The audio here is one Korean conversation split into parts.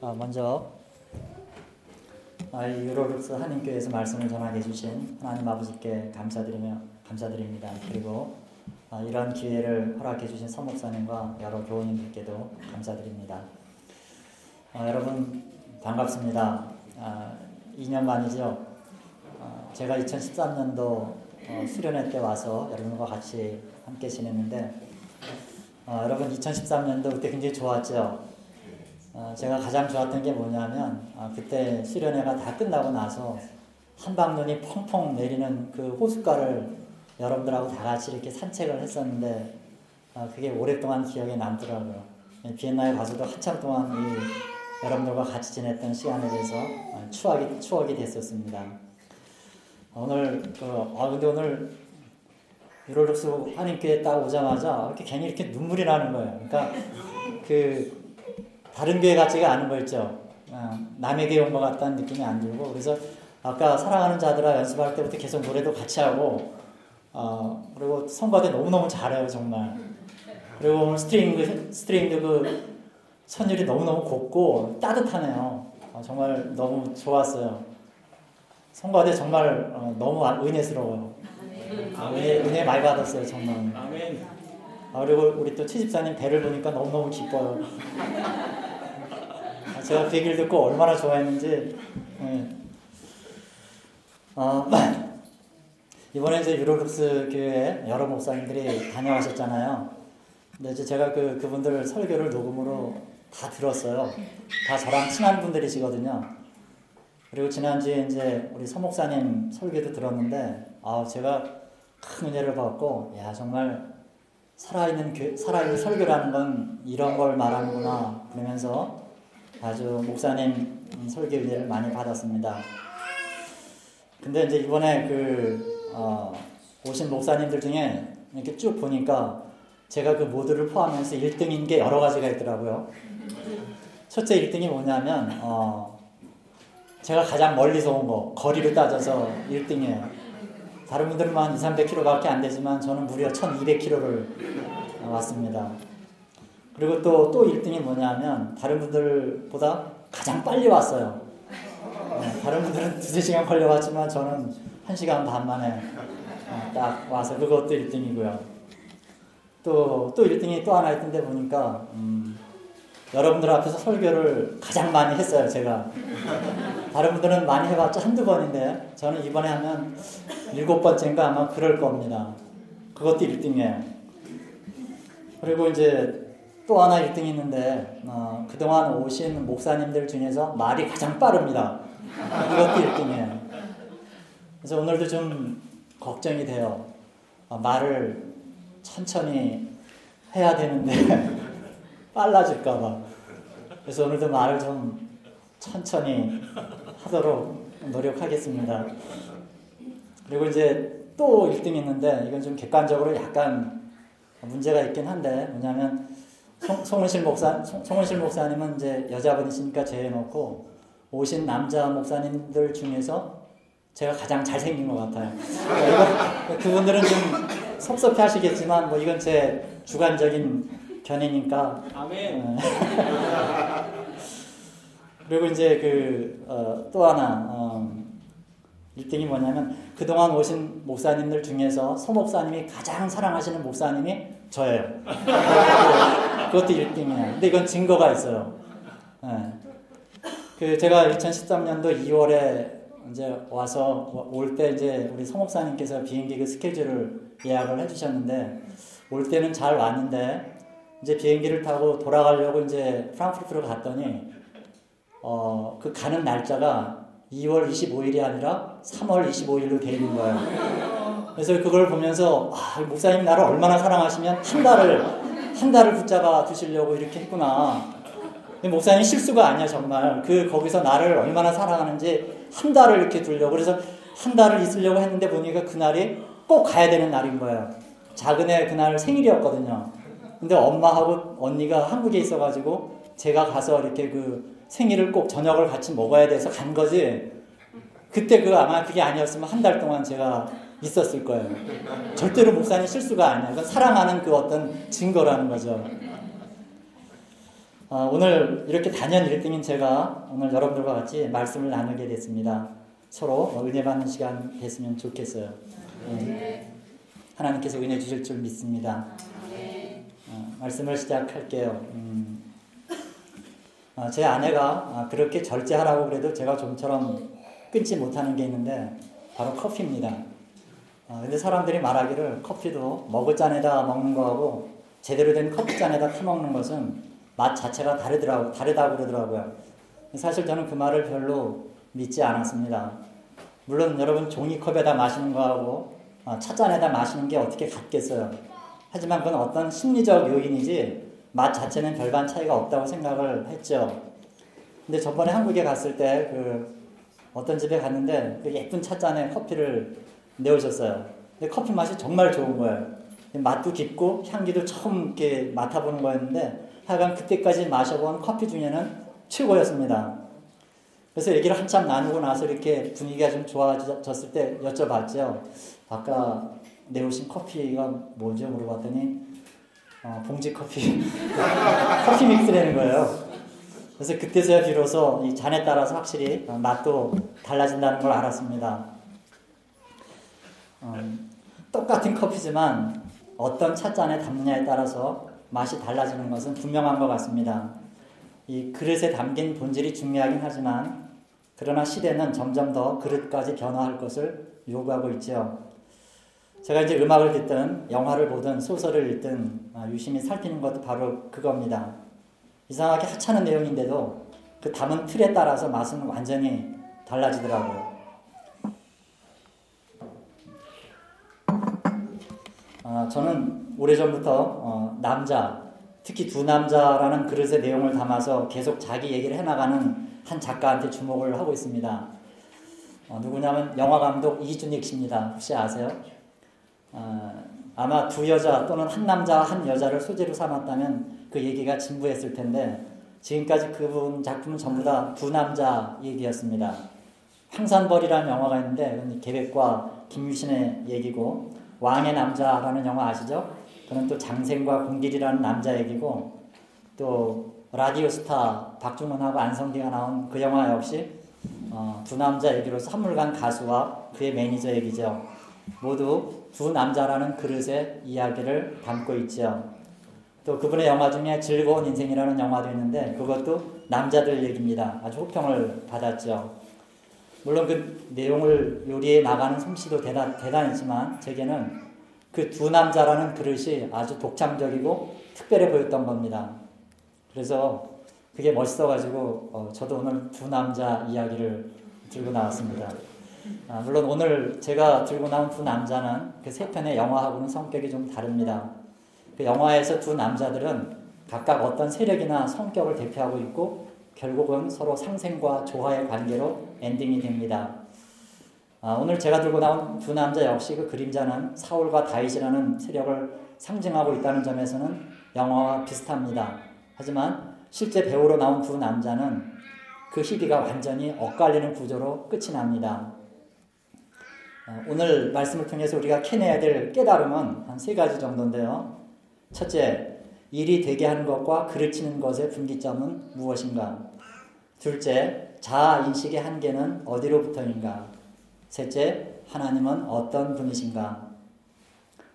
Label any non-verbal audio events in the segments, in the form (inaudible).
어, 먼저 아, 유로룩스 한인교회에서 말씀을 전하게 해주신 하나님 아버지께 감사드리며 감사드립니다. 그리고 아, 이런 기회를 허락해 주신 서목사님과 여러 교우님들께도 감사드립니다. 아, 여러분 반갑습니다. 2년 만이죠. 제가 2013년도 어, 수련회 때 와서 여러분과 같이 함께 지냈는데 여러분 2013년도 그때 굉장히 좋았죠. 어, 제가 가장 좋았던 게 뭐냐면 어, 그때 수련회가 다 끝나고 나서 한방눈이 펑펑 내리는 그 호숫가를 여러분들하고 다 같이 이렇게 산책을 했었는데 어, 그게 오랫동안 기억에 남더라고요. 비엔나에 가서도 한참 동안 이 여러분들과 같이 지냈던 시간에 대해서 추억이, 추억이 됐었습니다. 오늘, 그, 아, 근데 오늘 유로룩스 한인교회 딱 오자마자 이렇게 괜히 이렇게 눈물이 나는 거예요. 그러니까 그 다른 교회 같지가 않은 거 있죠. 어, 남의 교회 온 것 같다는 느낌이 안 들고. 그래서 아까 사랑하는 자들아 연습할 때부터 계속 노래도 같이 하고 어, 그리고 성가대 너무너무 잘해요 정말. 그리고 오늘 스트링 스트링도 그 선율이 너무너무 곱고 따뜻하네요. 어, 정말 너무 좋았어요. 성가대 정말 어, 너무 은혜스러워요. 은혜, 은혜 많이 받았어요 정말. 아, 그리고 우리 또 최집사님 배를 보니까 너무너무 기뻐요 (laughs) 제가 그 얘기를 듣고 얼마나 좋아했는지. 네. 어, (laughs) 이번에 이제 유로룩스 교회 여러 목사님들이 다녀가셨잖아요. 근데 이제 제가 그, 그분들 설교를 녹음으로 다 들었어요. 다 저랑 친한 분들이시거든요. 그리고 지난주에 이제 우리 서목사님 설교도 들었는데, 아, 제가 큰 은혜를 받고, 야, 정말 살아있는, 교, 살아있는 설교라는 건 이런 걸 말하는구나. 그러면서 아주 목사님 설교 은혜를 많이 받았습니다. 근데 이제 이번에 그 어, 오신 목사님들 중에 이렇게 쭉 보니까 제가 그 모두를 포함해서 1등인 게 여러 가지가 있더라고요. 첫째 1등이 뭐냐면 어, 제가 가장 멀리서 온 거, 거리를 따져서 1등이에요. 다른 분들은 한 2, 300km밖에 안 되지만 저는 무려 1200km를 왔습니다. 그리고 또, 또 1등이 뭐냐면, 다른 분들보다 가장 빨리 왔어요. 네, 다른 분들은 두세 시간 걸려왔지만, 저는 한 시간 반 만에 어, 딱 와서 그것도 1등이고요. 또, 또 1등이 또 하나 있던데 보니까, 음, 여러분들 앞에서 설교를 가장 많이 했어요, 제가. 다른 분들은 많이 해봤자 한두 번인데, 저는 이번에 하면 일곱 번째인가 아마 그럴 겁니다. 그것도 1등이에요. 그리고 이제 또 하나 1등이 있는데 어, 그동안 오신 목사님들 중에서 말이 가장 빠릅니다. 이것도 1등이에요. 그래서 오늘도 좀 걱정이 돼요. 어, 말을 천천히 해야 되는데 (laughs) 빨라질까봐. 그래서 오늘도 말을 좀 천천히 하도록 노력하겠습니다. 그리고 이제 또 1등이 있는데 이건 좀 객관적으로 약간 문제가 있긴 한데 뭐냐면 송, 은실 목사, 송, 은실 목사님은 이제 여자분이시니까 제해놓고 오신 남자 목사님들 중에서 제가 가장 잘생긴 것 같아요. 그러니까 그분들은 좀 섭섭해 하시겠지만 뭐 이건 제 주관적인 견해니까. 아멘. 네. 그리고 이제 그또 어, 하나 어, 1등이 뭐냐면 그동안 오신 목사님들 중에서 서 목사님이 가장 사랑하시는 목사님이 저예요. 그것도 1등이에요. 근데 이건 증거가 있어요. 네. 그 제가 2013년도 2월에 이제 와서 올 때 이제 우리 성목사님께서 비행기 그 스케줄을 예약을 해주셨는데 올 때는 잘 왔는데 이제 비행기를 타고 돌아가려고 이제 프랑크푸르트로 갔더니 어 그 가는 날짜가 2월 25일이 아니라 3월 25일로 돼 있는 거예요. 그래서 그걸 보면서 아, 목사님 나를 얼마나 사랑하시면 한 달을 한 달을 붙잡아 두시려고 이렇게 했구나. 목사님 실수가 아니야 정말. 그 거기서 나를 얼마나 사랑하는지 한 달을 이렇게 두려고 그래서 한 달을 있으려고 했는데 보니까 그날이 꼭 가야 되는 날인 거예요. 작은 애 그날 생일이었거든요. 근데 엄마하고 언니가 한국에 있어가지고 제가 가서 이렇게 그 생일을 꼭 저녁을 같이 먹어야 돼서 간 거지. 그때 그 아마 그게 아니었으면 한 달 동안 제가 있었을 거예요. 절대로 목사님 실수가 아니야. 이건 사랑하는 그 어떤 증거라는 거죠. 어, 오늘 이렇게 단연 1등인 제가 오늘 여러분들과 같이 말씀을 나누게 됐습니다. 서로 은혜 받는 시간 됐으면 좋겠어요. 네. 하나님께서 은혜 주실 줄 믿습니다. 어, 말씀을 시작할게요. 음, 어, 제 아내가 그렇게 절제하라고 그래도 제가 좀처럼 끊지 못하는 게 있는데 바로 커피입니다. 어, 근데 사람들이 말하기를 커피도 먹을 잔에다 먹는 거하고 제대로 된 커피 잔에다 타먹는 것은 맛 자체가 다르더라고, 다르다고 그러더라고요. 사실 저는 그 말을 별로 믿지 않았습니다. 물론 여러분 종이컵에다 마시는 거하고 어, 찻잔에다 마시는 게 어떻게 같겠어요. 하지만 그건 어떤 심리적 요인이지 맛 자체는 별반 차이가 없다고 생각을 했죠. 근데 저번에 한국에 갔을 때 그 어떤 집에 갔는데 그 예쁜 찻잔에 커피를 내오셨어요. 근데 커피 맛이 정말 좋은 거예요. 맛도 깊고 향기도 처음 이렇게 맡아보는 거였는데 하여간 그때까지 마셔본 커피 중에는 최고였습니다. 그래서 얘기를 한참 나누고 나서 이렇게 분위기가 좀 좋아졌을 때 여쭤봤죠. 아까 내오신 커피가 뭐죠? 물어봤더니 어, 봉지 커피 (laughs) 커피 믹스라는 거예요. 그래서 그때서야 비로소 이 잔에 따라서 확실히 맛도 달라진다는 걸 알았습니다. 어, 똑같은 커피지만 어떤 찻잔에 담느냐에 따라서 맛이 달라지는 것은 분명한 것 같습니다. 이 그릇에 담긴 본질이 중요하긴 하지만 그러나 시대는 점점 더 그릇까지 변화할 것을 요구하고 있지요. 제가 이제 음악을 듣든 영화를 보든 소설을 읽든 아, 유심히 살피는 것도 바로 그겁니다. 이상하게 하찮은 내용인데도 그 담은 틀에 따라서 맛은 완전히 달라지더라고요. 아, 저는 오래전부터 어, 남자, 특히 두 남자라는 그릇의 내용을 담아서 계속 자기 얘기를 해나가는 한 작가한테 주목을 하고 있습니다. 어, 누구냐면 영화 감독 이준익 씨입니다. 혹시 아세요? 어, 아마 두 여자 또는 한 남자 한 여자를 소재로 삼았다면 그 얘기가 진부했을 텐데 지금까지 그분 작품은 전부 다 두 남자 얘기였습니다. 황산벌이라는 영화가 있는데 계백과 김유신의 얘기고 왕의 남자라는 영화 아시죠? 그는 또 장생과 공길이라는 남자 얘기고 또 라디오 스타 박중훈하고 안성기가 나온 그 영화 역시 어, 두 남자 얘기로서 한물간 가수와 그의 매니저 얘기죠. 모두 두 남자라는 그릇의 이야기를 담고 있죠. 또 그분의 영화 중에 즐거운 인생이라는 영화도 있는데 그것도 남자들 얘기입니다. 아주 호평을 받았죠. 물론 그 내용을 요리해 나가는 솜씨도 대단, 대단했지만 제게는 그 두 남자라는 그릇이 아주 독창적이고 특별해 보였던 겁니다. 그래서 그게 멋있어가지고 어, 저도 오늘 두 남자 이야기를 들고 나왔습니다. 아, 물론 오늘 제가 들고 나온 두 남자는 그 세 편의 영화하고는 성격이 좀 다릅니다. 그 영화에서 두 남자들은 각각 어떤 세력이나 성격을 대표하고 있고 결국은 서로 상생과 조화의 관계로 엔딩이 됩니다. 아, 오늘 제가 들고 나온 두 남자 역시 그 그림자는 사울과 다윗이라는 세력을 상징하고 있다는 점에서는 영화와 비슷합니다. 하지만 실제 배우로 나온 두 남자는 그 희비가 완전히 엇갈리는 구조로 끝이 납니다. 어, 오늘 말씀을 통해서 우리가 캐내야 될 깨달음은 한 세 가지 정도인데요. 첫째, 일이 되게 하는 것과 그르치는 것의 분기점은 무엇인가? 둘째, 자아 인식의 한계는 어디로부터인가? 셋째, 하나님은 어떤 분이신가?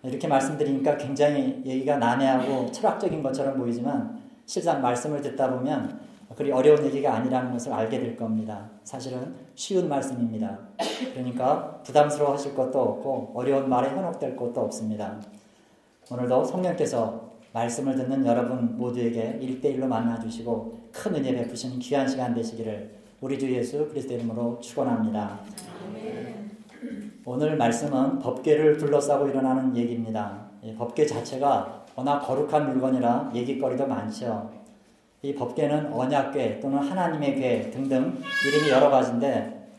이렇게 말씀드리니까 굉장히 얘기가 난해하고 철학적인 것처럼 보이지만 실상 말씀을 듣다 보면 그리 어려운 얘기가 아니라는 것을 알게 될 겁니다. 사실은 쉬운 말씀입니다. 그러니까 부담스러워 하실 것도 없고 어려운 말에 현혹될 것도 없습니다. 오늘도 성령께서 말씀을 듣는 여러분 모두에게 일대일로 만나주시고 큰 은혜 베푸시는 귀한 시간 되시기를 우리 주 예수 그리스도 이름으로 축원합니다. 오늘 말씀은 법계를 둘러싸고 일어나는 얘기입니다. 법계 자체가 워낙 거룩한 물건이라 얘기거리도 많죠. 이 법계는 언약궤 또는 하나님의 궤 등등 이름이 여러 가지인데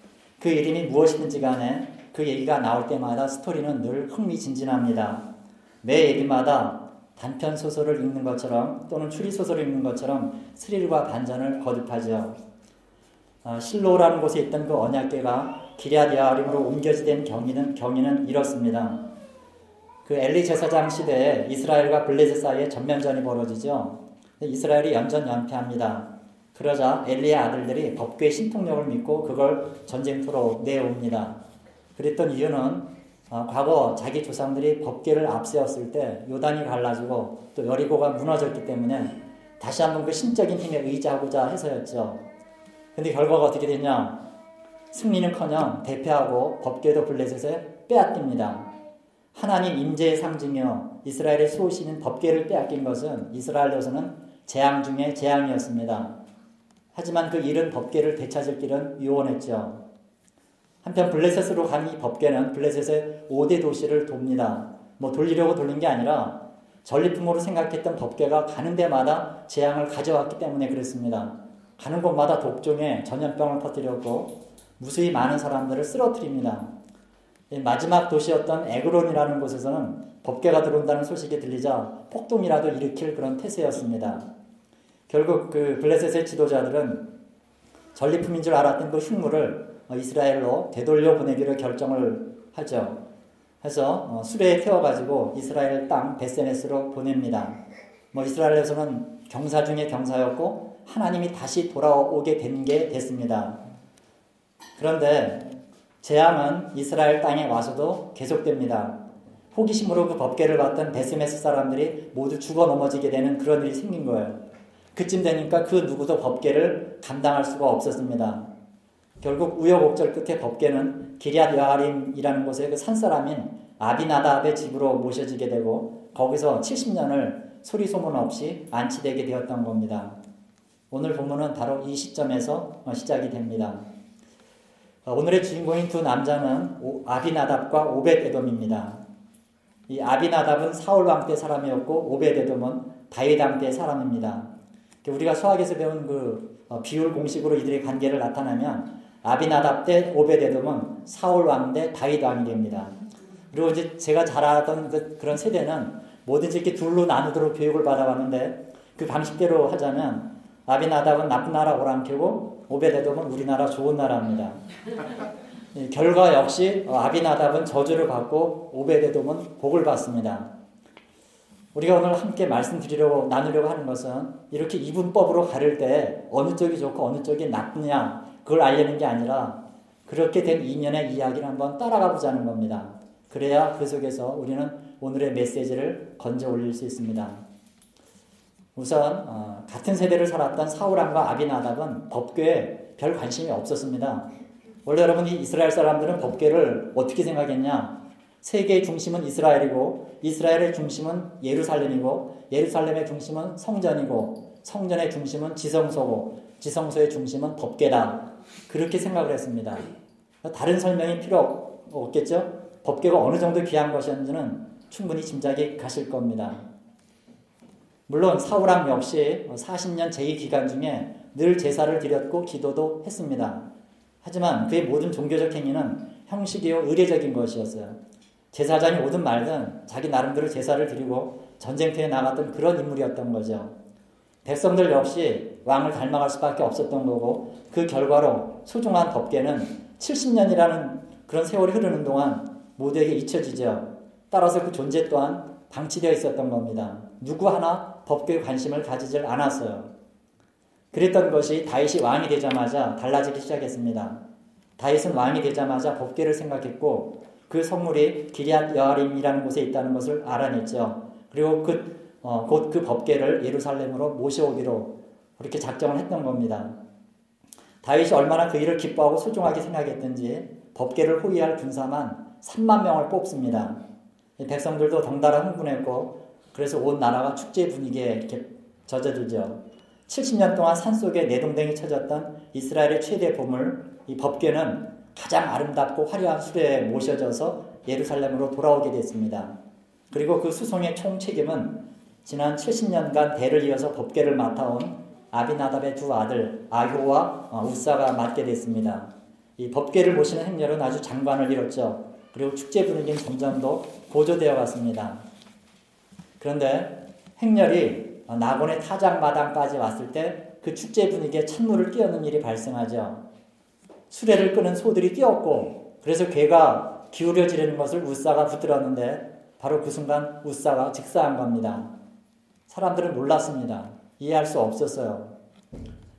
그 이름이 무엇이든지 간에 그 얘기가 나올 때마다 스토리는 늘 흥미진진합니다. 매 얘기마다 단편 소설을 읽는 것처럼 또는 추리 소설을 읽는 것처럼 스릴과 반전을 거듭하죠. 아, 실로라는 곳에 있던 그 언약궤가 기랴디아림으로 옮겨지된 경위는 경위는 이렇습니다. 그 엘리 제사장 시대에 이스라엘과 블레셋 사이에 전면전이 벌어지죠. 이스라엘이 연전연패합니다. 그러자 엘리의 아들들이 법궤의 신통력을 믿고 그걸 전쟁터로 내옵니다. 그랬던 이유는 어, 과거 자기 조상들이 법궤를 앞세웠을 때 요단이 갈라지고 또 여리고가 무너졌기 때문에 다시 한번 그 신적인 힘에 의지하고자 해서였죠. 근데 결과가 어떻게 됐냐? 승리는커녕 대패하고 법궤도 블레셋에 빼앗깁니다. 하나님 임재의 상징이요 이스라엘의 수호신인 법궤를 빼앗긴 것은 이스라엘로서는 재앙 중에 재앙이었습니다. 하지만 그 잃은 법궤를 되찾을 길은 유원했죠. 한편 블레셋으로 간이 법궤는 블레셋의 5대 도시를 돕니다. 뭐 돌리려고 돌린 게 아니라 전리품으로 생각했던 법궤가 가는 데마다 재앙을 가져왔기 때문에 그랬습니다. 가는 곳마다 독종에 전염병을 퍼뜨렸고 무수히 많은 사람들을 쓰러뜨립니다. 마지막 도시였던 에그론이라는 곳에서는 법궤가 들어온다는 소식이 들리자 폭동이라도 일으킬 그런 태세였습니다. 결국 그 블레셋의 지도자들은 전리품인 줄 알았던 그 흉물을 이스라엘로 되돌려 보내기로 결정을 하죠. 해서 어, 수레에 태워가지고 이스라엘 땅 베세메스로 보냅니다. 뭐 이스라엘에서는 경사 중에 경사였고 하나님이 다시 돌아오게 된 게 됐습니다. 그런데 재앙은 이스라엘 땅에 와서도 계속됩니다. 호기심으로 그 법계를 받던 베스메스 사람들이 모두 죽어 넘어지게 되는 그런 일이 생긴 거예요. 그쯤 되니까 그 누구도 법계를 감당할 수가 없었습니다. 결국 우여곡절 끝에 법계는 기리앗 여아림이라는 곳의 그 산사람인 아비나답의 집으로 모셔지게 되고 거기서 70년을 소리 소문 없이 안치되게 되었던 겁니다. 오늘 본문은 바로 이 시점에서 시작이 됩니다. 오늘의 주인공인 두 남자는 아비나답과 오벳에돔입니다. 이 아비나답은 사울 왕 때 사람이었고 오벳에돔은 다윗 왕때 사람입니다. 우리가 수학에서 배운 그 어, 비율 공식으로 이들의 관계를 나타내면 아비나답 때 오베데돔은 사울 왕때 다윗 왕이 됩니다. 그리고 이제 제가 잘 알았던 그, 그런 세대는 뭐든지 이렇게 둘로 나누도록 교육을 받아왔는데 그 방식대로 하자면 아비나답은 나쁜 나라 오랑캐고 오베데돔은 우리나라 좋은 나라입니다. 결과 역시 어, 아비나답은 저주를 받고 오베데돔은 복을 받습니다. 우리가 오늘 함께 말씀드리려고 나누려고 하는 것은 이렇게 이분법으로 가를 때 어느 쪽이 좋고 어느 쪽이 나쁘냐 그걸 알려는 게 아니라 그렇게 된 인연의 이야기를 한번 따라가 보자는 겁니다. 그래야 그 속에서 우리는 오늘의 메시지를 건져 올릴 수 있습니다. 우선 어, 같은 세대를 살았던 사울왕과 아비나답은 법궤에 별 관심이 없었습니다. 원래 여러분 이 이스라엘 사람들은 법궤를 어떻게 생각했냐? 세계의 중심은 이스라엘이고 이스라엘의 중심은 예루살렘이고 예루살렘의 중심은 성전이고 성전의 중심은 지성소고 지성소의 중심은 법계다. 그렇게 생각을 했습니다. 다른 설명이 필요 없겠죠? 법계가 어느 정도 귀한 것이었는지는 충분히 짐작이 가실 겁니다. 물론 사울왕 역시 40년 제위 기간 중에 늘 제사를 드렸고 기도도 했습니다. 하지만 그의 모든 종교적 행위는 형식이요 의례적인 것이었어요. 제사장이 오든 말든 자기 나름대로 제사를 드리고 전쟁터에 나갔던 그런 인물이었던 거죠. 백성들 역시 왕을 닮아갈 수밖에 없었던 거고 그 결과로 소중한 덮개는 70년이라는 그런 세월이 흐르는 동안 모두에게 잊혀지죠. 따라서 그 존재 또한 방치되어 있었던 겁니다. 누구 하나 법궤에 관심을 가지질 않았어요. 그랬던 것이 다윗이 왕이 되자마자 달라지기 시작했습니다. 다윗은 왕이 되자마자 법궤를 생각했고 그 성물이 기리앗 여아림이라는 곳에 있다는 것을 알아냈죠. 그리고 그, 어, 곧 그 법계를 예루살렘으로 모셔오기로 그렇게 작정을 했던 겁니다. 다윗이 얼마나 그 일을 기뻐하고 소중하게 생각했던지 법계를 호위할 군사만 3만 명을 뽑습니다. 백성들도 덩달아 흥분했고 그래서 온 나라가 축제 분위기에 이렇게 젖어들죠. 70년 동안 산속에 내동댕이 쳐졌던 이스라엘의 최대 보물 이 법궤는 가장 아름답고 화려한 수레에 모셔져서 예루살렘으로 돌아오게 됐습니다. 그리고 그 수송의 총 책임은 지난 70년간 대를 이어서 법계를 맡아온 아비나답의 두 아들 아효와 어, 우사가 맡게 됐습니다. 이 법계를 모시는 행렬은 아주 장관을 이뤘죠. 그리고 축제 분위기는 점점 더 고조되어 갔습니다. 그런데 행렬이 낙원의 타작 마당까지 왔을 때 그 축제 분위기에 찬물을 끼얹는 일이 발생하죠. 수레를 끄는 소들이 뛰었고 그래서 괴가 기울여지려는 것을 우사가 붙들었는데 바로 그 순간 우사가 직사한 겁니다. 사람들은 놀랐습니다. 이해할 수 없었어요.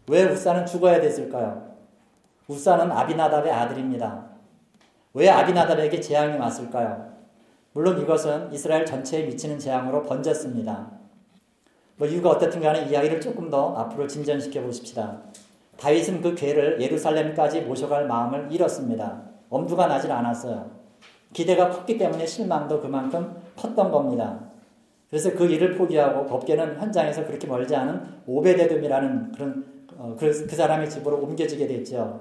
왜 우사는 죽어야 됐을까요? 우사는 아비나답의 아들입니다. 왜 아비나답에게 재앙이 왔을까요? 물론 이것은 이스라엘 전체에 미치는 재앙으로 번졌습니다. 뭐 이유가 어떻든 간에 이야기를 조금 더 앞으로 진전시켜 보십시다. 다윗은 그 괴를 예루살렘까지 모셔갈 마음을 잃었습니다. 엄두가 나질 않았어요. 기대가 컸기 때문에 실망도 그만큼 컸던 겁니다. 그래서 그 일을 포기하고 법계는 현장에서 그렇게 멀지 않은 오베데돔이라는 그런 어, 그, 그 사람의 집으로 옮겨지게 됐죠.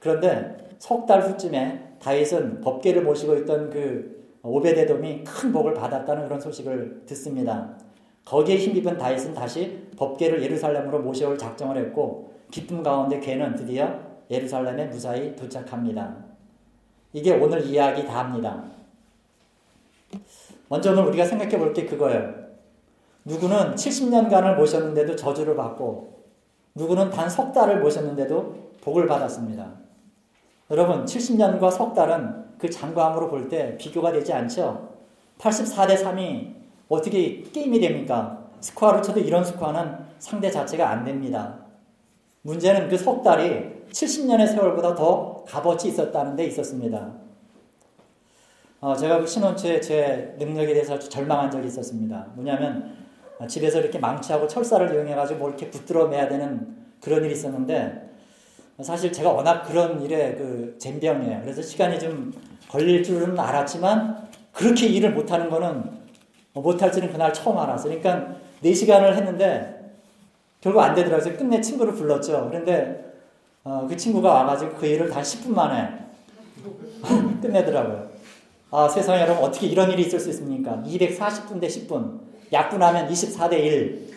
그런데 석 달 후쯤에 다윗은 법계를 모시고 있던 그 오베데돔이 큰 복을 받았다는 그런 소식을 듣습니다. 거기에 힘입은 다윗은 다시 법계를 예루살렘으로 모셔올 작정을 했고 기쁨 가운데 걔는 드디어 예루살렘에 무사히 도착합니다. 이게 오늘 이야기 다합니다. 먼저 오늘 우리가 생각해 볼 게 그거예요. 누구는 70년간을 모셨는데도 저주를 받고 누구는 단 석 달을 모셨는데도 복을 받았습니다. 여러분 70년과 석 달은 그 장광으로 볼 때 비교가 되지 않죠. 84대 3이 어떻게 게임이 됩니까? 스코어를 쳐도 이런 스코어는 상대 자체가 안 됩니다. 문제는 그 석 달이 70년의 세월보다 더 값어치 있었다는 데 있었습니다. 어, 제가 그 신혼초에 제 능력에 대해서 아주 절망한 적이 있었습니다. 뭐냐면 집에서 이렇게 망치하고 철사를 이용해가지고 뭘 이렇게 붙들어 매야 되는 그런 일이 있었는데 사실 제가 워낙 그런 일에 그 젬병이에요. 그래서 시간이 좀 걸릴 줄은 알았지만 그렇게 일을 못하는 거는 못할지는 그날 처음 알았어요. 그러니까 4시간을 했는데 결국 안 되더라고요. 끝내 친구를 불렀죠. 그런데 어, 그 친구가 와가지고 그 일을 단 10분 만에 (laughs) 끝내더라고요. 아, 세상에 여러분 어떻게 이런 일이 있을 수 있습니까? 240분 대 10분. 약분하면 24대 1.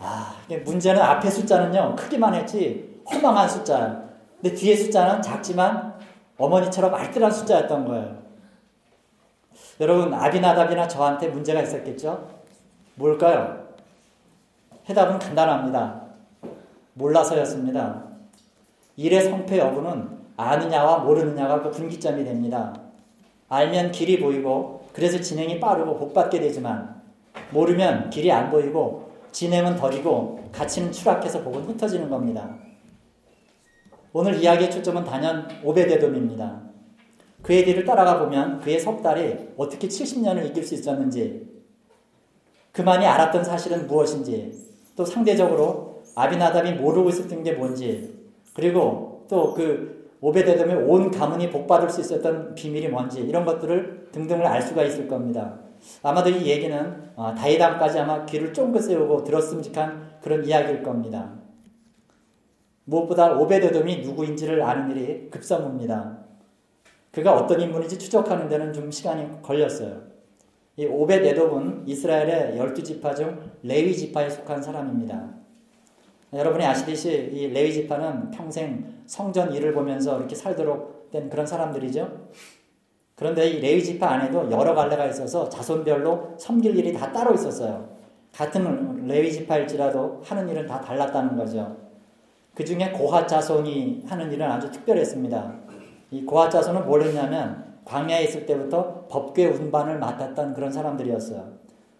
아, 문제는 앞에 숫자는요, 크기만 했지, 허망한 숫자야. 근데 뒤에 숫자는 작지만 어머니처럼 알뜰한 숫자였던 거예요. 여러분, 아비나답이나 저한테 문제가 있었겠죠? 뭘까요? 해답은 간단합니다. 몰라서였습니다. 일의 성패 여부는 아느냐와 모르느냐가 그 분기점이 됩니다. 알면 길이 보이고 그래서 진행이 빠르고 복받게 되지만 모르면 길이 안 보이고 진행은 덜이고 가치는 추락해서 복은 흩어지는 겁니다. 오늘 이야기의 초점은 단연 오베데돔입니다. 그의 뒤를 따라가 보면 그의 석 달이 어떻게 70년을 이길 수 있었는지 그만이 알았던 사실은 무엇인지 또 상대적으로 아비나답이 모르고 있었던 게 뭔지 그리고 또 그 오베데돔의 온 가문이 복받을 수 있었던 비밀이 뭔지 이런 것들을 등등을 알 수가 있을 겁니다. 아마도 이 얘기는 어, 다이담까지 아마 귀를 쫑긋 세우고 들었음직한 그런 이야기일 겁니다. 무엇보다 오베데돔이 누구인지를 아는 일이 급선무입니다. 그가 어떤 인물인지 추적하는 데는 좀 시간이 걸렸어요. 이 오베데돔은 이스라엘의 열두 지파 중 레위 지파에 속한 사람입니다. 여러분이 아시듯이 이 레위 지파는 평생 성전 일을 보면서 이렇게 살도록 된 그런 사람들이죠. 그런데 이 레위 지파 안에도 여러 갈래가 있어서 자손별로 섬길 일이 다 따로 있었어요. 같은 레위 지파일지라도 하는 일은 다 달랐다는 거죠. 그 중에 고핫 자손이 하는 일은 아주 특별했습니다. 이 고핫 자손은 뭘 했냐면 광야에 있을 때부터 법궤 운반을 맡았던 그런 사람들이었어요.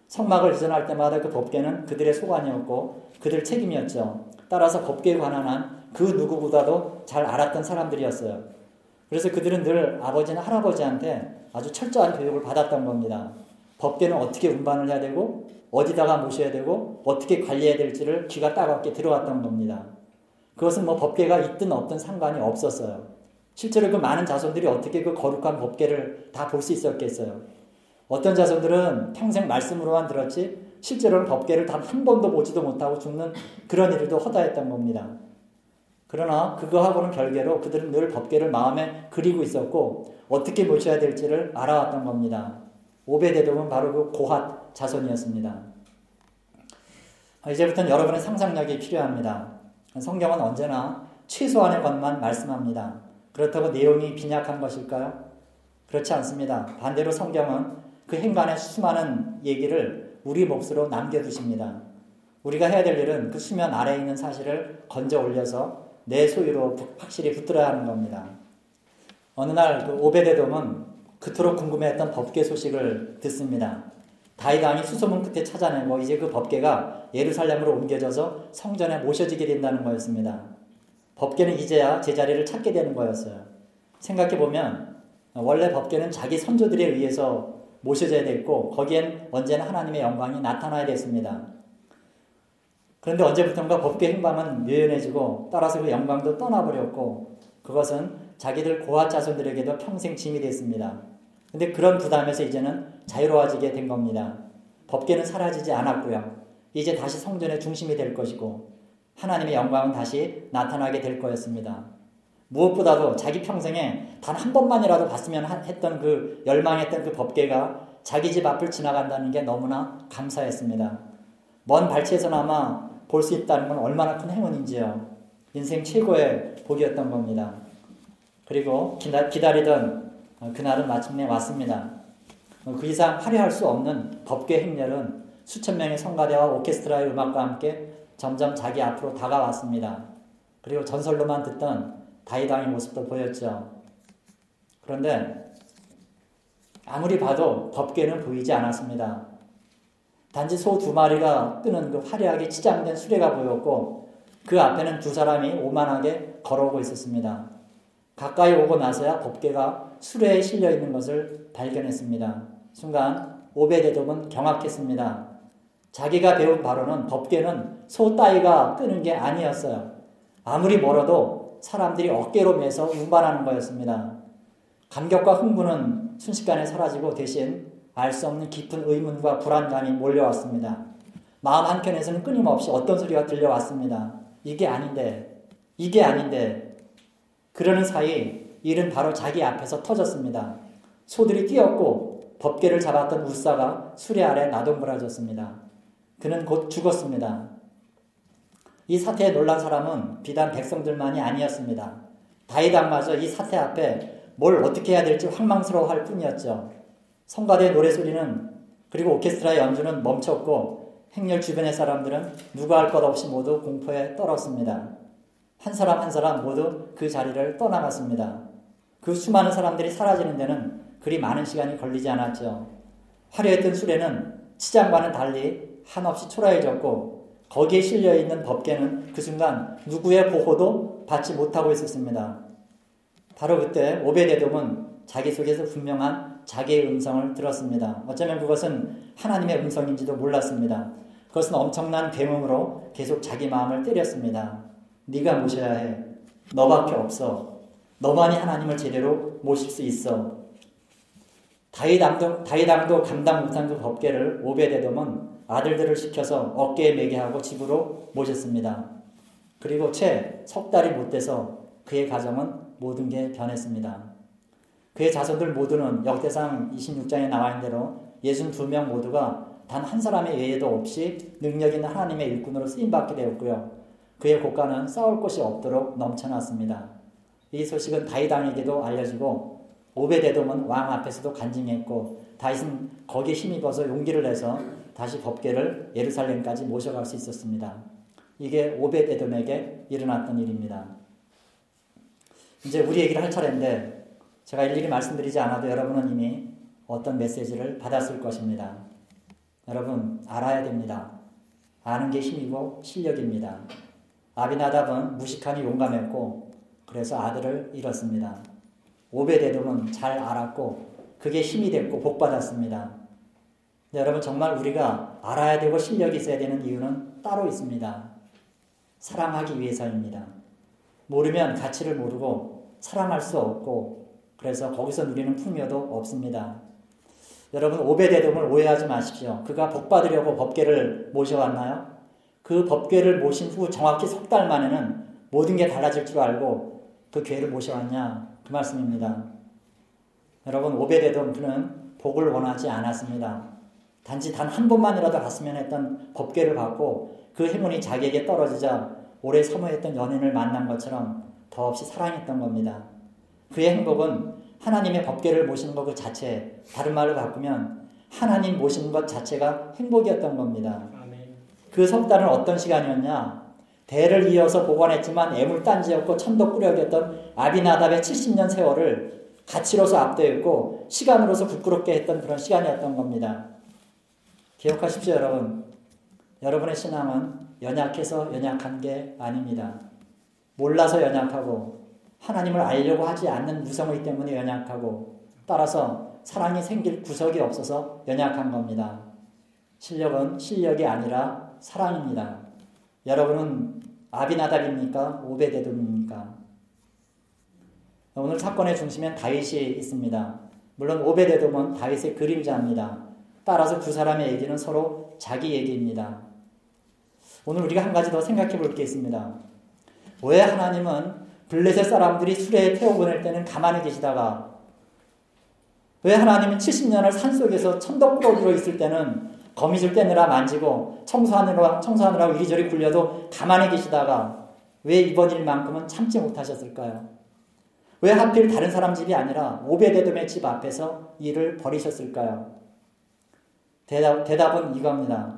성막을 이전할 때마다 그 법궤는 그들의 소관이었고 그들 책임이었죠. 따라서 법궤에 관한 한 그 누구보다도 잘 알았던 사람들이었어요. 그래서 그들은 늘 아버지나 할아버지한테 아주 철저한 교육을 받았던 겁니다. 법계는 어떻게 운반을 해야 되고 어디다가 모셔야 되고 어떻게 관리해야 될지를 귀가 따갑게 들어왔던 겁니다. 그것은 뭐 법계가 있든 없든 상관이 없었어요. 실제로 그 많은 자손들이 어떻게 그 거룩한 법계를 다 볼 수 있었겠어요. 어떤 자손들은 평생 말씀으로만 들었지 실제로는 법계를 단 한 번도 보지도 못하고 죽는 그런 일도 허다했던 겁니다. 그러나 그거하고는 별개로 그들은 늘 법계를 마음에 그리고 있었고 어떻게 모셔야 될지를 알아왔던 겁니다. 오베데돔은 바로 그 고핫 자손이었습니다. 이제부터는 여러분의 상상력이 필요합니다. 성경은 언제나 최소한의 것만 말씀합니다. 그렇다고 내용이 빈약한 것일까요? 그렇지 않습니다. 반대로 성경은 그 행간의 수많은 얘기를 우리 몫으로 남겨두십니다. 우리가 해야 될 일은 그 수면 아래에 있는 사실을 건져 올려서 내 소유로 확실히 붙들어야 하는 겁니다. 어느 날 그 오베데돔은 그토록 궁금해했던 법계 소식을 듣습니다. 다이당이 수소문 끝에 찾아내고 이제 그 법계가 예루살렘으로 옮겨져서 성전에 모셔지게 된다는 거였습니다. 법계는 이제야 제자리를 찾게 되는 거였어요. 생각해 보면 원래 법계는 자기 선조들에 의해서 모셔져야 됐고 거기엔 언제나 하나님의 영광이 나타나야 됐습니다. 그런데 언제부턴가 법계 행방은 묘연해지고 따라서 그 영광도 떠나버렸고 그것은 자기들 고아 자손들에게도 평생 짐이 됐습니다. 근데 그런 부담에서 이제는 자유로워지게 된 겁니다. 법계는 사라지지 않았고요. 이제 다시 성전의 중심이 될 것이고 하나님의 영광은 다시 나타나게 될 거였습니다. 무엇보다도 자기 평생에 단 한 번만이라도 봤으면 했던 그 열망했던 그 법계가 자기 집 앞을 지나간다는 게 너무나 감사했습니다. 먼 발치에서나마 볼 수 있다는 건 얼마나 큰 행운인지요. 인생 최고의 복이었던 겁니다. 그리고 기다리던 그날은 마침내 왔습니다. 그 이상 화려할 수 없는 법계 행렬은 수천 명의 성가대와 오케스트라의 음악과 함께 점점 자기 앞으로 다가왔습니다. 그리고 전설로만 듣던 다이당의 모습도 보였죠. 그런데 아무리 봐도 법계는 보이지 않았습니다. 단지 소 두 마리가 뜨는 그 화려하게 치장된 수레가 보였고 그 앞에는 두 사람이 오만하게 걸어오고 있었습니다. 가까이 오고 나서야 법계가 수레에 실려 있는 것을 발견했습니다. 순간 오베데돔은 경악했습니다. 자기가 배운 바로는 법계는 소 따위가 뜨는 게 아니었어요. 아무리 멀어도 사람들이 어깨로 매서 운반하는 거였습니다. 감격과 흥분은 순식간에 사라지고 대신 알 수 없는 깊은 의문과 불안감이 몰려왔습니다. 마음 한켠에서는 끊임없이 어떤 소리가 들려왔습니다. 이게 아닌데, 이게 아닌데. 그러는 사이 일은 바로 자기 앞에서 터졌습니다. 소들이 뛰었고 법계를 잡았던 우사가 수레 아래 나동그라졌습니다. 그는 곧 죽었습니다. 이 사태에 놀란 사람은 비단 백성들만이 아니었습니다. 다이당마저 이 사태 앞에 뭘 어떻게 해야 될지 황망스러워할 뿐이었죠. 성가대 노래소리는 그리고 오케스트라 연주는 멈췄고 행렬 주변의 사람들은 누가 할 것 없이 모두 공포에 떨었습니다. 한 사람 한 사람 모두 그 자리를 떠나갔습니다. 그 수많은 사람들이 사라지는 데는 그리 많은 시간이 걸리지 않았죠. 화려했던 수레는 치장과는 달리 한없이 초라해졌고 거기에 실려 있는 법계는 그 순간 누구의 보호도 받지 못하고 있었습니다. 바로 그때 오베데돔은 자기 속에서 분명한 자기의 음성을 들었습니다. 어쩌면 그것은 하나님의 음성인지도 몰랐습니다. 그것은 엄청난 괴음으로 계속 자기 마음을 때렸습니다. 네가 모셔야 해. 너밖에 없어. 너만이 하나님을 제대로 모실 수 있어. 다이당도, 다이당도 감당 못한 그 법계를 오베데돔은 아들들을 시켜서 어깨에 매게 하고 집으로 모셨습니다. 그리고 채 석 달이 못 돼서 그의 가정은 모든 게 변했습니다. 그의 자손들 모두는 역대상 26장에 나와 있는 대로 62명 모두가 단 한 사람의 외에도 없이 능력 있는 하나님의 일꾼으로 쓰임받게 되었고요. 그의 국가는 싸울 곳이 없도록 넘쳐났습니다. 이 소식은 다이당에게도 알려지고 오베데돔은 왕 앞에서도 간증했고 다윗은 거기에 힘입어서 용기를 내서 다시 법계를 예루살렘까지 모셔갈 수 있었습니다. 이게 오베데돔에게 일어났던 일입니다. 이제 우리 얘기를 할 차례인데 제가 일일이 말씀드리지 않아도 여러분은 이미 어떤 메시지를 받았을 것입니다. 여러분 알아야 됩니다. 아는 게 힘이고 실력입니다. 아비나답은 무식하니 용감했고 그래서 아들을 잃었습니다. 오베데돔은 잘 알았고 그게 힘이 됐고 복받았습니다. 여러분 정말 우리가 알아야 되고 실력이 있어야 되는 이유는 따로 있습니다. 사랑하기 위해서입니다. 모르면 가치를 모르고 사랑할 수 없고 그래서 거기서 누리는 풍요도 없습니다. 여러분 오베데돔을 오해하지 마십시오. 그가 복 받으려고 법계를 모셔왔나요? 그 법궤를 모신 후 정확히 석 달 만에는 모든 게 달라질 줄 알고 그 괴를 모셔왔냐 그 말씀입니다. 여러분 오베데돔 그는 복을 원하지 않았습니다. 단지 단 한 번만이라도 갔으면 했던 법궤를 받고 그 행운이 자기에게 떨어지자 오래 사모했던 연인을 만난 것처럼 더없이 사랑했던 겁니다. 그의 행복은 하나님의 법궤를 모시는 것 그 자체, 다른 말로 바꾸면 하나님 모시는 것 자체가 행복이었던 겁니다. 그 석 달은 어떤 시간이었냐? 대를 이어서 보관했지만 애물단지였고 천도 꾸려겼던 아비나답의 70년 세월을 가치로서 압도했고 시간으로서 부끄럽게 했던 그런 시간이었던 겁니다. 기억하십시오, 여러분. 여러분의 신앙은 연약해서 연약한 게 아닙니다. 몰라서 연약하고 하나님을 알려고 하지 않는 무성의 때문에 연약하고 따라서 사랑이 생길 구석이 없어서 연약한 겁니다. 실력은 실력이 아니라 사랑입니다. 여러분은 아비나답입니까? 오베데돔입니까? 오늘 사건의 중심엔 다윗이 있습니다. 물론 오베데돔은 다윗의 그림자입니다. 따라서 두 사람의 얘기는 서로 자기 얘기입니다. 오늘 우리가 한 가지 더 생각해 볼 게 있습니다. 왜 하나님은 블레셋 사람들이 수레에 태워 보낼 때는 가만히 계시다가 왜 하나님은 70년을 산속에서 천덕꾸러기로 있을 때는 거미줄 떼느라 만지고 청소하느라, 청소하느라 이리저리 굴려도 가만히 계시다가 왜 이번 일만큼은 참지 못하셨을까요? 왜 하필 다른 사람 집이 아니라 오베데돔의 집 앞에서 일을 벌이셨을까요? 대답, 대답은 이겁니다.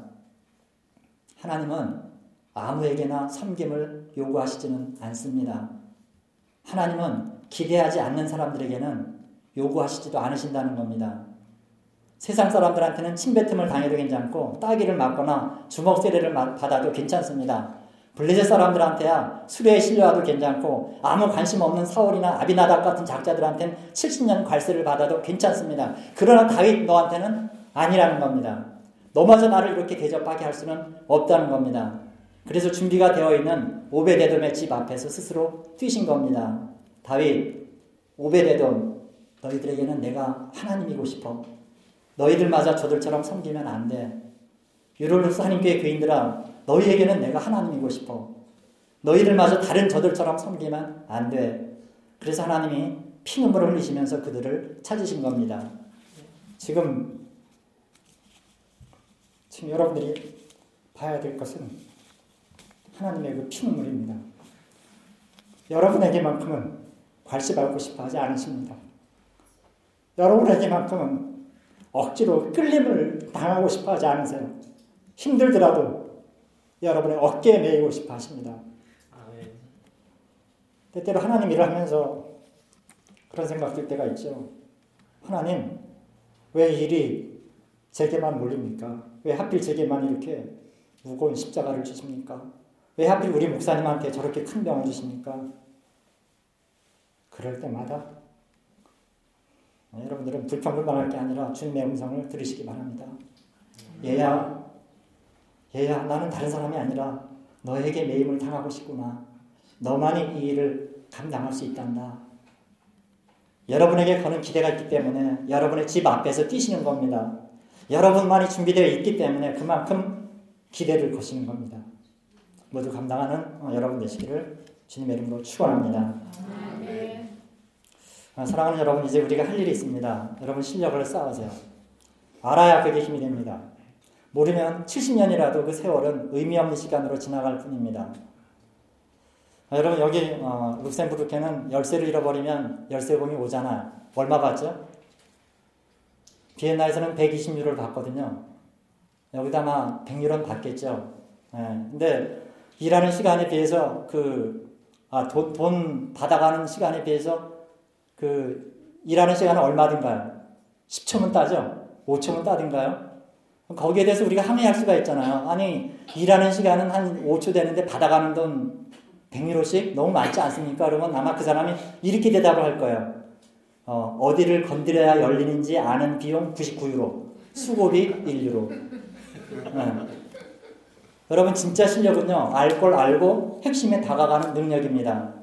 하나님은 아무에게나 섬김을 요구하시지는 않습니다. 하나님은 기대하지 않는 사람들에게는 요구하시지도 않으신다는 겁니다. 세상 사람들한테는 침뱉음을 당해도 괜찮고 따기를 맞거나 주먹 세례를 받아도 괜찮습니다. 블레셋 사람들한테야 수레에 실려와도 괜찮고 아무 관심 없는 사울이나 아비나답 같은 작자들한테는 70년 관세를 받아도 괜찮습니다. 그러나 다윗 너한테는 아니라는 겁니다. 너마저 나를 이렇게 대접하게 할 수는 없다는 겁니다. 그래서 준비가 되어 있는 오베데돔의 집 앞에서 스스로 뛰신 겁니다. 다윗, 오베데돔, 너희들에게는 내가 하나님이고 싶어. 너희들마저 저들처럼 섬기면 안 돼. 유로루스 하나님교회 교인들아, 너희에게는 내가 하나님이고 싶어. 너희들마저 다른 저들처럼 섬기면 안 돼. 그래서 하나님이 피눈물을 흘리시면서 그들을 찾으신 겁니다. 지금, 지금 여러분들이 봐야 될 것은 하나님의 그 피눈물입니다. 여러분에게만큼은 관심받고 싶어 하지 않으십니다. 여러분에게만큼은 억지로 끌림을 당하고 싶어 하지 않으세요. 힘들더라도 여러분의 어깨에 매이고 싶어 하십니다. 때때로 하나님 일을 하면서 그런 생각 들 때가 있죠. 하나님, 왜 일이 제게만 몰립니까? 왜 하필 제게만 이렇게 무거운 십자가를 주십니까? 왜 하필 우리 목사님한테 저렇게 큰 병을 주십니까? 그럴 때마다 여러분들은 불평불만할 게 아니라 주님의 음성을 들으시기 바랍니다. 얘야, 얘야, 나는 다른 사람이 아니라 너에게 매임을 당하고 싶구나. 너만이 이 일을 감당할 수 있단다. 여러분에게 거는 기대가 있기 때문에 여러분의 집 앞에서 뛰시는 겁니다. 여러분만이 준비되어 있기 때문에 그만큼 기대를 거시는 겁니다. 모두 감당하는 어, 여러분 되시기를 주님의 이름으로 축원합니다. 아, 사랑하는 여러분, 이제 우리가 할 일이 있습니다. 여러분 실력을 쌓으세요. 알아야 그게 힘이 됩니다. 모르면 70년이라도 그 세월은 의미 없는 시간으로 지나갈 뿐입니다. 아, 여러분 여기 어, 룩셈부르크는 열쇠를 잃어버리면 열쇠금이 오잖아요. 얼마 받죠? 비엔나에서는 120유로를 받거든요. 여기다 아마 100유로는 받겠죠. 네. 근데 일하는 시간에 비해서 그, 아, 돈, 돈 받아가는 시간에 비해서 그 일하는 시간은 얼마든가요? 10초면 따죠? 5초면 따든가요? 거기에 대해서 우리가 항의할 수가 있잖아요. 아니, 일하는 시간은 한 5초 되는데 받아가는 돈 100유로씩 너무 많지 않습니까? 그러면 아마 그 사람이 이렇게 대답을 할 거예요. 어, 어디를 건드려야 열리는지 아는 비용 99유로. 수고비 1유로. 네. 여러분, 진짜 실력은요, 알 걸 알고 핵심에 다가가는 능력입니다.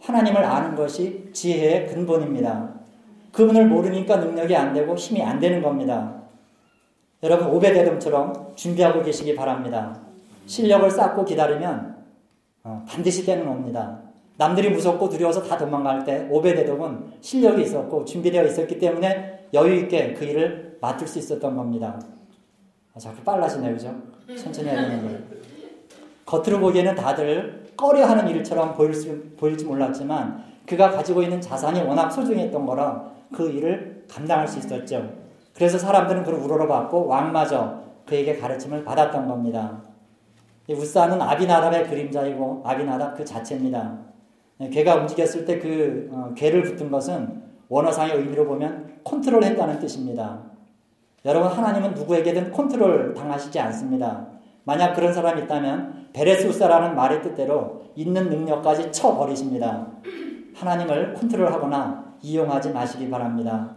하나님을 아는 것이 지혜의 근본입니다. 그분을 모르니까 능력이 안 되고 힘이 안 되는 겁니다. 여러분 오베데돔처럼 준비하고 계시기 바랍니다. 실력을 쌓고 기다리면 어, 반드시 때는 옵니다. 남들이 무섭고 두려워서 다 도망갈 때 오베데돔은 실력이 있었고 준비되어 있었기 때문에 여유 있게 그 일을 맡을 수 있었던 겁니다. 아, 자꾸 빨라지네요, 그죠? 천천히 하려는 걸. 겉으로 보기에는 다들 꺼려하는 일처럼 보일지, 보일지 몰랐지만 그가 가지고 있는 자산이 워낙 소중했던 거라 그 일을 감당할 수 있었죠. 그래서 사람들은 그를 우러러봤고 왕마저 그에게 가르침을 받았던 겁니다. 우사는 아비나답의 그림자이고 아비나답 그 자체입니다. 개가 움직였을 때그 어, 개를 붙은 것은 원어상의 의미로 보면 컨트롤했다는 뜻입니다. 여러분 하나님은 누구에게든 컨트롤 당하시지 않습니다. 만약 그런 사람이 있다면 베레스우사라는 말의 뜻대로 있는 능력까지 쳐버리십니다. 하나님을 컨트롤하거나 이용하지 마시기 바랍니다.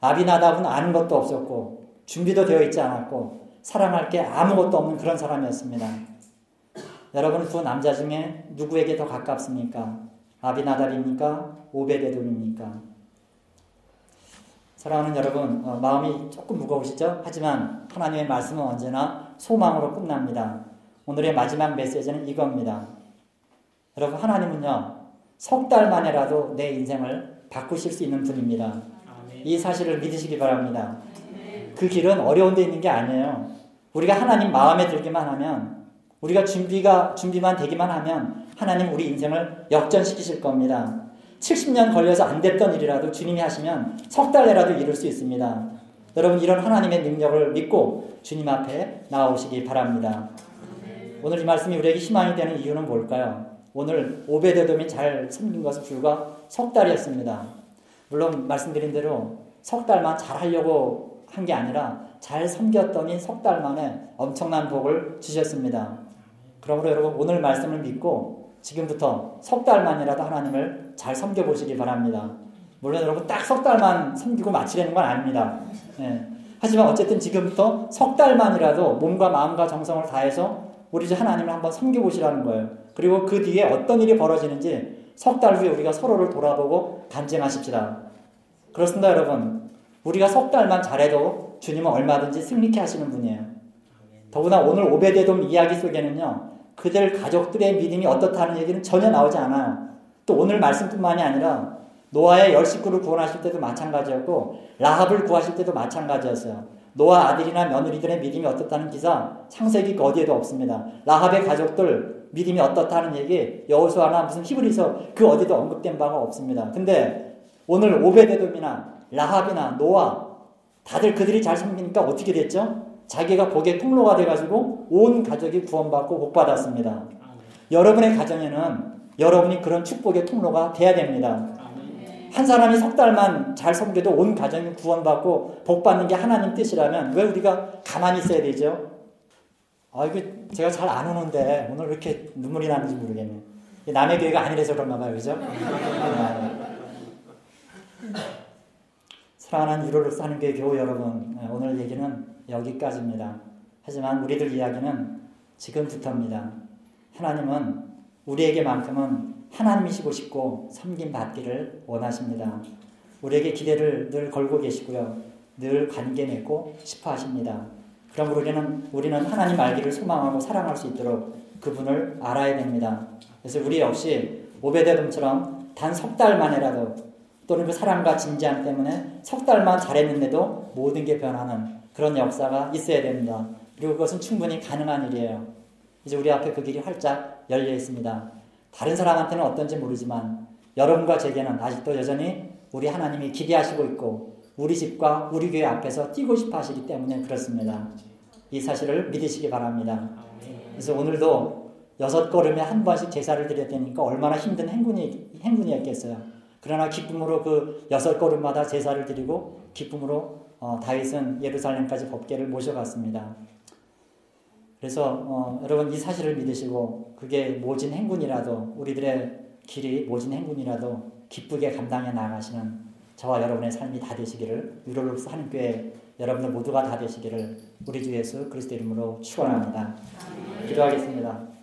아비나답은 아는 것도 없었고 준비도 되어 있지 않았고 사랑할 게 아무것도 없는 그런 사람이었습니다. 여러분 두 남자 중에 누구에게 더 가깝습니까? 아비나답입니까? 오베데돔입니까? 사랑하는 여러분, 어, 마음이 조금 무거우시죠? 하지만 하나님의 말씀은 언제나 소망으로 끝납니다. 오늘의 마지막 메시지는 이겁니다. 여러분, 하나님은요, 석 달 만에라도 내 인생을 바꾸실 수 있는 분입니다. 이 사실을 믿으시기 바랍니다. 그 길은 어려운 데 있는 게 아니에요. 우리가 하나님 마음에 들기만 하면, 우리가 준비가, 준비만 되기만 하면 하나님 우리 인생을 역전시키실 겁니다. 70년 걸려서 안 됐던 일이라도 주님이 하시면 석 달 내라도 이룰 수 있습니다. 여러분 이런 하나님의 능력을 믿고 주님 앞에 나오시기 바랍니다. 오늘 이 말씀이 우리에게 희망이 되는 이유는 뭘까요? 오늘 오베데돔이 잘 섬긴 것은 불과 석 달이었습니다. 물론 말씀드린 대로 석 달만 잘 하려고 한 게 아니라 잘 섬겼더니 석 달 만에 엄청난 복을 주셨습니다. 그러므로 여러분 오늘 말씀을 믿고 지금부터 석 달만이라도 하나님을 잘 섬겨 보시기 바랍니다. 물론 여러분 딱 석 달만 섬기고 마치려는 건 아닙니다. 예. 하지만 어쨌든 지금부터 석 달만이라도 몸과 마음과 정성을 다해서 우리 주 하나님을 한번 섬겨 보시라는 거예요. 그리고 그 뒤에 어떤 일이 벌어지는지 석 달 후에 우리가 서로를 돌아보고 간증하십시다. 그렇습니다, 여러분. 우리가 석 달만 잘해도 주님은 얼마든지 승리케 하시는 분이에요. 더구나 오늘 오베데돔 이야기 속에는요, 그들 가족들의 믿음이 어떻다는 얘기는 전혀 나오지 않아요. 또 오늘 말씀뿐만이 아니라 노아의 열 식구를 구원하실 때도 마찬가지였고 라합을 구하실 때도 마찬가지였어요. 노아 아들이나 며느리들의 믿음이 어떻다는 기사 창세기 그 어디에도 없습니다. 라합의 가족들 믿음이 어떻다는 얘기 여호수아나 무슨 히브리서 그 어디도 언급된 바가 없습니다. 근데 오늘 오베데돔이나 라합이나 노아 다들 그들이 잘 섬기니까 어떻게 됐죠? 자기가 복의 통로가 돼가지고 온 가족이 구원받고 복받았습니다. 여러분의 가정에는 여러분이 그런 축복의 통로가 돼야 됩니다. 한 사람이 석 달만 잘 섬겨도 온 가정이 구원받고 복받는 게 하나님 뜻이라면 왜 우리가 가만히 있어야 되죠? 아, 이거 제가 잘 안 오는데 오늘 왜 이렇게 눈물이 나는지 모르겠네요. 남의 교회가 아니라서 그런가 봐요, 그죠? 사랑하는 유로를 사는 교회 교우 여러분, 오늘 얘기는 여기까지입니다. 하지만 우리들 이야기는 지금부터입니다. 하나님은 우리에게만큼은 하나님이시고 싶고 섬김 받기를 원하십니다. 우리에게 기대를 늘 걸고 계시고요. 늘 관계 맺고 싶어 하십니다. 그럼 우리는, 우리는 하나님 알기를 소망하고 사랑할 수 있도록 그분을 알아야 됩니다. 그래서 우리 역시 오베데돔처럼 단 석 달 만에라도 또는 그 사랑과 진지함 때문에 석 달만 잘했는데도 모든 게 변하는 그런 역사가 있어야 됩니다. 그리고 그것은 충분히 가능한 일이에요. 이제 우리 앞에 그 길이 활짝 열려 있습니다. 다른 사람한테는 어떤지 모르지만 여러분과 제게는 아직도 여전히 우리 하나님이 기대하시고 있고 우리 집과 우리 교회 앞에서 뛰고 싶어 하시기 때문에 그렇습니다. 이 사실을 믿으시기 바랍니다. 그래서 오늘도 여섯 걸음에 한 번씩 제사를 드려야 되니까 얼마나 힘든 행군이, 행군이었겠어요. 그러나 기쁨으로 그 여섯 걸음마다 제사를 드리고 기쁨으로 어, 다윗은 예루살렘까지 법계를 모셔갔습니다. 그래서 어, 여러분 이 사실을 믿으시고 그게 모진 행군이라도 우리들의 길이 모진 행군이라도 기쁘게 감당해 나가시는 저와 여러분의 삶이 다 되시기를 유로룩스 한교회 여러분들 모두가 다 되시기를 우리 주 예수 그리스도 이름으로 축원합니다. 기도하겠습니다.